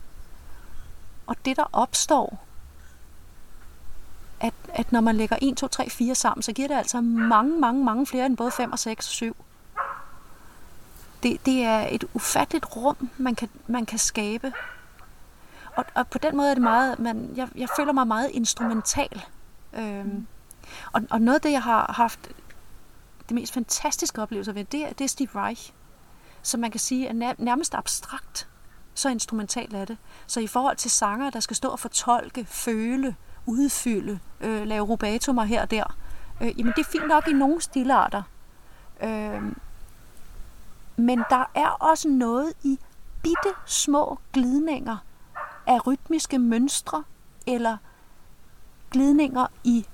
Og det, der opstår, at, at når man lægger 1, 2, 3, 4 sammen, så giver det altså mange, mange, mange flere end både 5 og 6 og 7. Det, det er et ufatteligt rum, man kan, man kan skabe. Og, og på den måde er det meget, man, jeg, jeg føler mig meget instrumental. Øhm, og, og noget af det, jeg har haft det mest fantastiske oplevelser ved, det, det er Steve Reich, som man kan sige er nærmest abstrakt, så instrumental er det. Så i forhold til sanger, der skal stå og fortolke, føle, udfylde, øh, lave rubatumer her og der, øh, jamen det er fint nok i nogle stilarter. Øh, men der er også noget i bitte små glidninger af rytmiske mønstre, eller glidninger i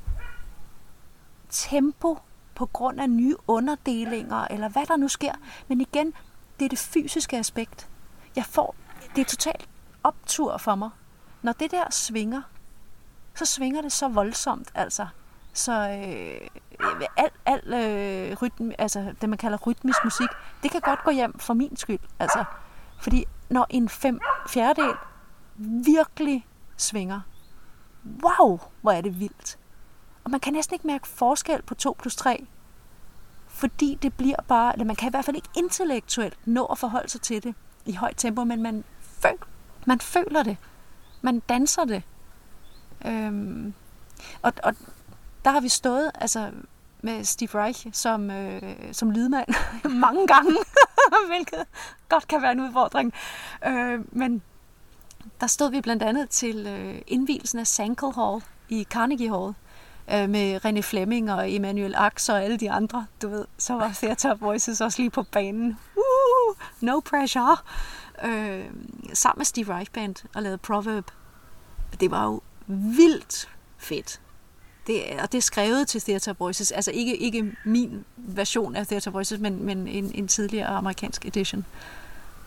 tempo på grund af nye underdelinger, eller hvad der nu sker. Men igen, det er det fysiske aspekt. Jeg får, det er totalt optur for mig. Når det der svinger, så svinger det så voldsomt, altså. Så øh, al, al øh, rytme, altså det, man kalder rytmisk musik, det kan godt gå hjem for min skyld. Altså, fordi når en fem fjerdedel virkelig svinger, wow, hvor er det vildt. Og man kan næsten ikke mærke forskel på 2 plus 3, fordi det bliver bare, eller man kan i hvert fald ikke intellektuelt nå at forholde sig til det i højt tempo, men man, føl, man føler det. Man danser det. Øhm, og, og der har vi stået altså, med Steve Reich som, øh, som lydmand [LAUGHS] mange gange, [LAUGHS] hvilket godt kan være en udfordring. Øh, men der stod vi blandt andet til øh, indvielsen af Sankel Hall i Carnegie Hall øh, med René Fleming og Emmanuel Ax og alle de andre, du ved, så var Theater Voices også lige på banen. Uh, no pressure. Øh, sammen med Steve Reich Band og lavede Proverb. Det var jo vildt fedt. Det, og det er skrevet til Theater Voices, altså ikke, ikke min version af Theater Voices, men, men en, en tidligere amerikansk edition.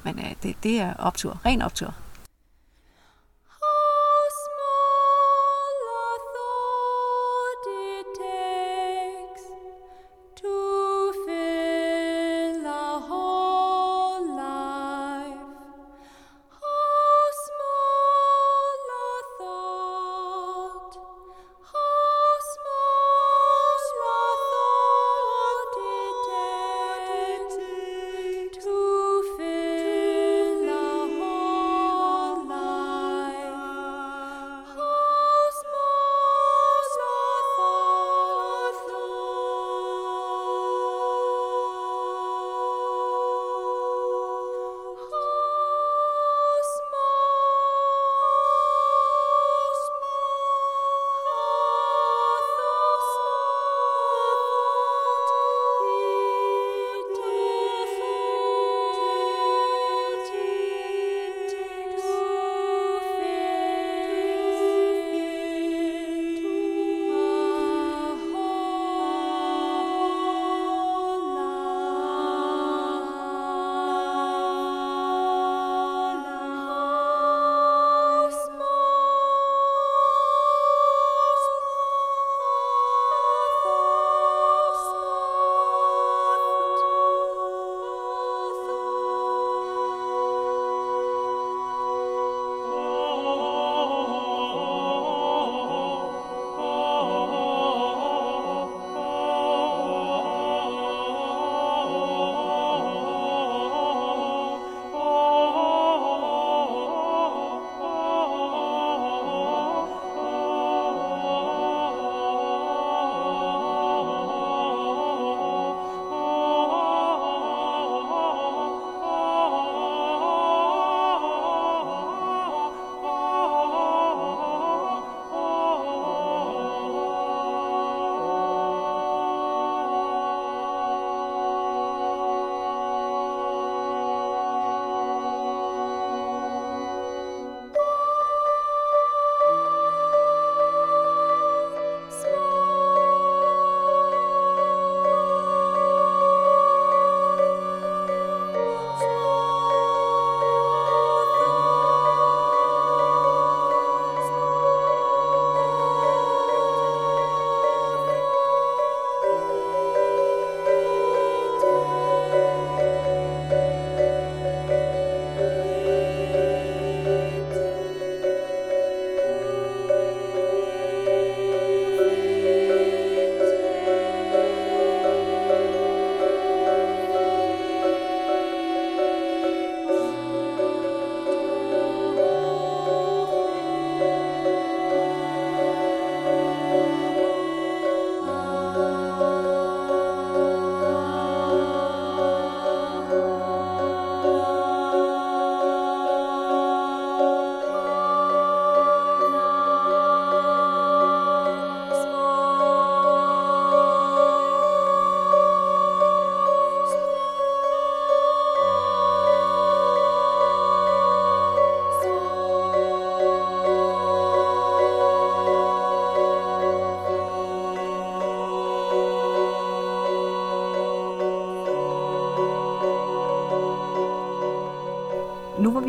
Men øh, det, det er optur, ren optur.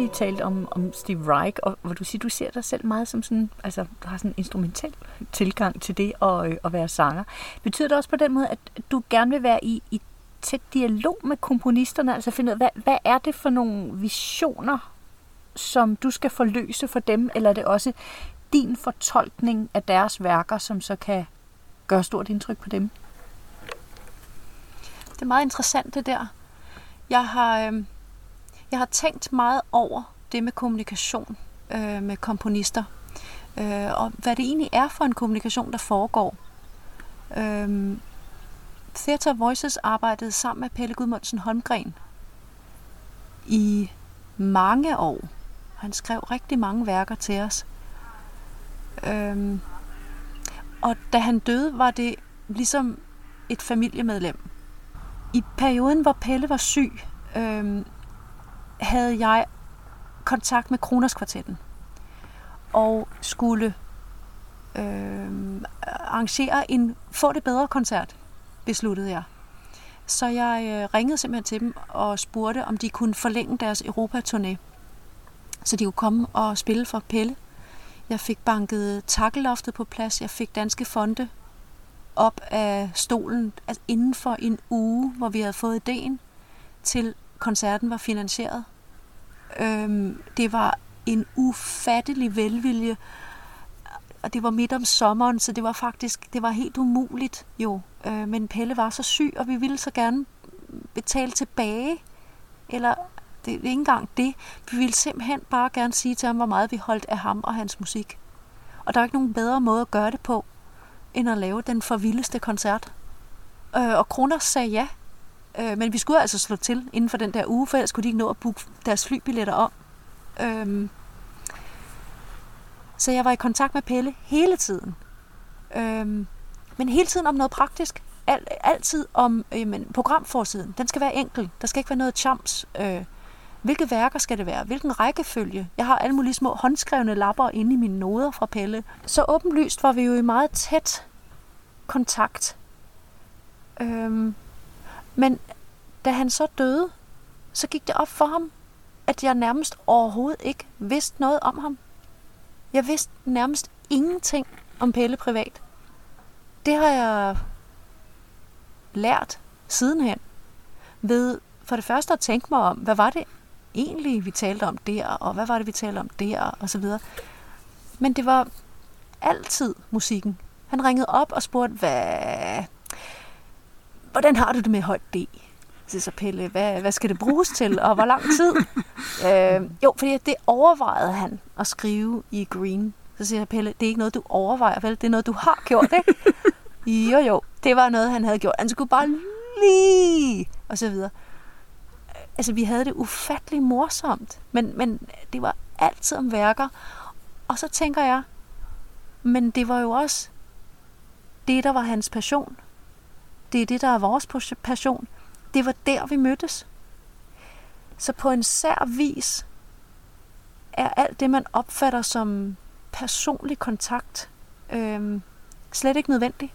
Lige talt om, om Steve Reich, og hvor du siger, du ser dig selv meget som sådan, altså du har sådan en instrumentel tilgang til det at, øh, at være sanger. Betyder det også på den måde, at du gerne vil være i, i tæt dialog med komponisterne, altså finde ud af, hvad, hvad er det for nogle visioner, som du skal forløse for dem, eller er det også din fortolkning af deres værker, som så kan gøre stort indtryk på dem? Det er meget interessant det der. Jeg har, øh, jeg har tænkt meget over det med kommunikation øh, med komponister, øh, og hvad det egentlig er for en kommunikation, der foregår. Øh, Theater Voices arbejdede sammen med Pelle Gudmundsen Holmgren i mange år. Han skrev rigtig mange værker til os. Øhm, og da han døde, var det ligesom et familiemedlem. I perioden, hvor Pelle var syg, øhm, havde jeg kontakt med Kroners Kvartetten og skulle øh, arrangere en Få det bedre koncert, besluttede jeg. Så jeg øh, ringede simpelthen til dem og spurgte, om de kunne forlænge deres Europa-turné, så de kunne komme og spille for Pelle jeg fik banket takkeloftet på plads. Jeg fik danske fonde op af stolen altså inden for en uge, hvor vi havde fået ideen til koncerten var finansieret. Øhm, det var en ufattelig velvilje, og det var midt om sommeren, så det var faktisk det var helt umuligt jo. Øh, men Pelle var så syg, og vi ville så gerne betale tilbage, eller det er ikke engang det. Vi ville simpelthen bare gerne sige til ham, hvor meget vi holdt af ham og hans musik. Og der er ikke nogen bedre måde at gøre det på, end at lave den forvildeste koncert. Øh, og Kroner sagde ja. Øh, men vi skulle altså slå til inden for den der uge, for ellers kunne de ikke nå at booke deres flybilletter om. Øh, så jeg var i kontakt med Pelle hele tiden. Øh, men hele tiden om noget praktisk. Al, altid om jamen, men programforsiden. Den skal være enkel. Der skal ikke være noget chams. Øh, hvilke værker skal det være? Hvilken rækkefølge? Jeg har alle mulige små håndskrevne lapper inde i mine noder fra Pelle. Så åbenlyst var vi jo i meget tæt kontakt. Øhm, men da han så døde, så gik det op for ham, at jeg nærmest overhovedet ikke vidste noget om ham. Jeg vidste nærmest ingenting om Pelle privat. Det har jeg lært sidenhen ved for det første at tænke mig om, hvad var det egentlig, vi talte om der, og hvad var det, vi talte om der, og så videre. Men det var altid musikken. Han ringede op og spurgte, hvad... Hvordan har du det med højt D? Så så Pelle, hvad, hvad skal det bruges til, og hvor lang tid? [LAUGHS] øh, jo, fordi det overvejede han at skrive i Green. Så siger jeg, Pelle, det er ikke noget, du overvejer, vel? Det er noget, du har gjort, ikke? [LAUGHS] jo, jo, det var noget, han havde gjort. Han skulle bare lige, og så videre altså vi havde det ufattelig morsomt, men, men det var altid om værker. Og så tænker jeg, men det var jo også det, der var hans passion. Det er det, der er vores passion. Det var der, vi mødtes. Så på en sær vis er alt det, man opfatter som personlig kontakt, øh, slet ikke nødvendigt.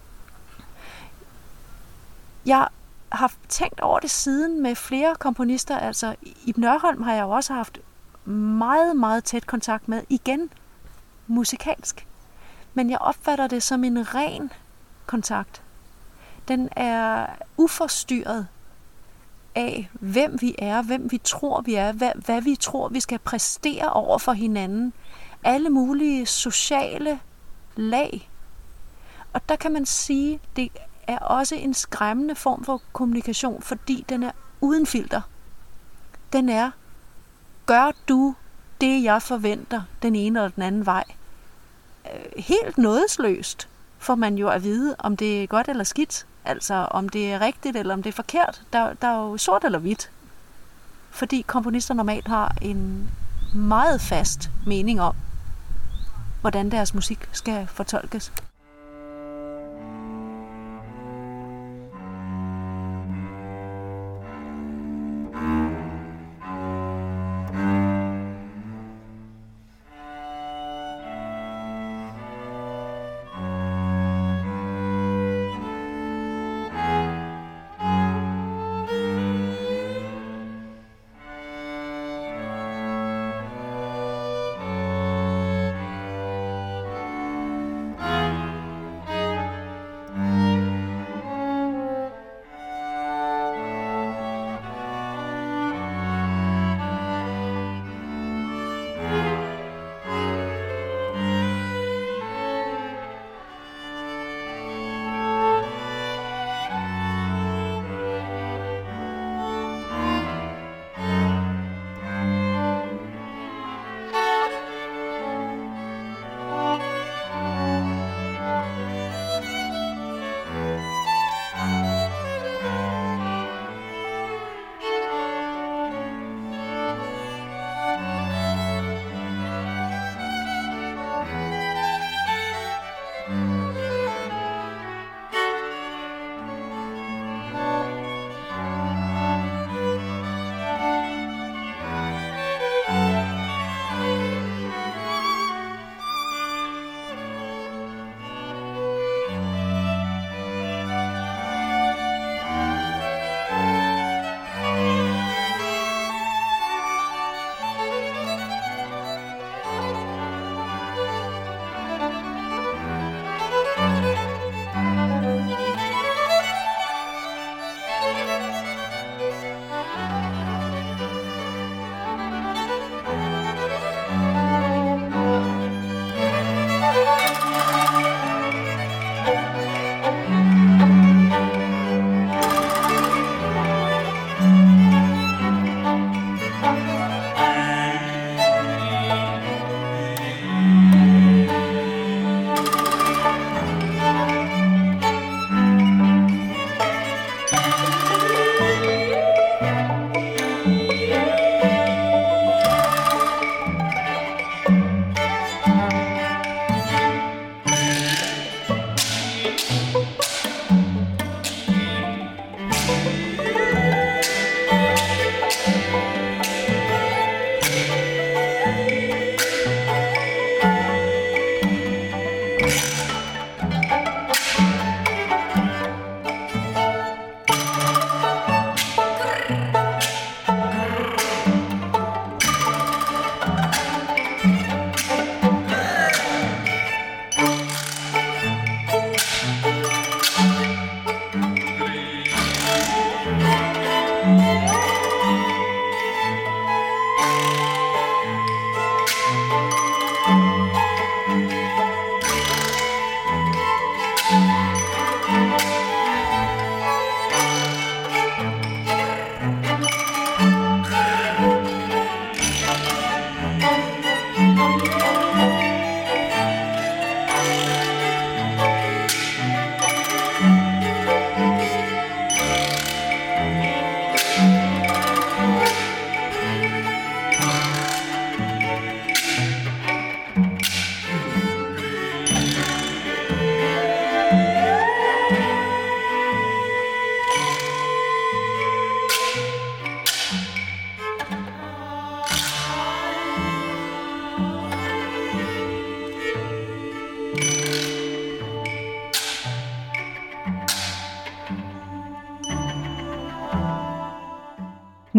Jeg har tænkt over det siden med flere komponister. Altså, i Nørholm har jeg jo også haft meget, meget tæt kontakt med, igen musikalsk. Men jeg opfatter det som en ren kontakt. Den er uforstyrret af, hvem vi er, hvem vi tror, vi er, hvad, hvad vi tror, vi skal præstere over for hinanden. Alle mulige sociale lag. Og der kan man sige, det er også en skræmmende form for kommunikation, fordi den er uden filter. Den er, gør du det, jeg forventer, den ene eller den anden vej. Øh, helt nådesløst får man jo at vide, om det er godt eller skidt. Altså, om det er rigtigt eller om det er forkert. Der, der er jo sort eller hvidt. Fordi komponister normalt har en meget fast mening om, hvordan deres musik skal fortolkes.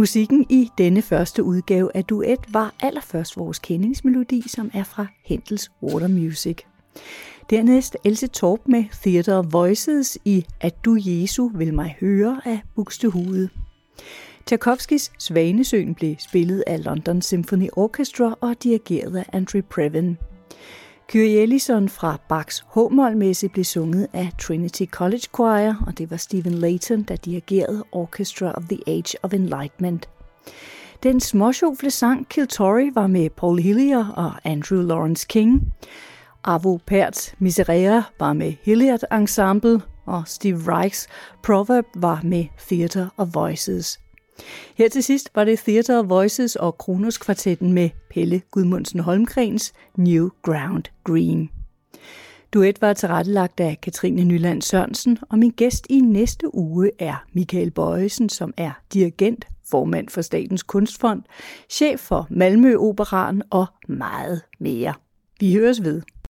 Musikken i denne første udgave af Duet var allerførst vores kendingsmelodi, som er fra Hendels Water Music. Dernæst Else Torp med Theater Voices i At du Jesu vil mig høre af Buxtehude. Tchaikovskis Svanesøen blev spillet af London Symphony Orchestra og dirigeret af Andrew Previn. Kyrie Ellison fra Bachs H-mol-messe blev sunget af Trinity College Choir, og det var Stephen Layton, der dirigerede Orchestra of the Age of Enlightenment. Den småsjofle sang Kiltori var med Paul Hillier og Andrew Lawrence King. Avo Perts Miserere var med Hilliard Ensemble, og Steve Reichs Proverb var med Theater of Voices. Her til sidst var det Theater Voices og Kronos kvartetten med Pelle Gudmundsen Holmgrens New Ground Green. Duet var tilrettelagt af Katrine Nyland Sørensen, og min gæst i næste uge er Michael Bøjesen, som er dirigent, formand for Statens Kunstfond, chef for Malmø Operan og meget mere. Vi høres ved.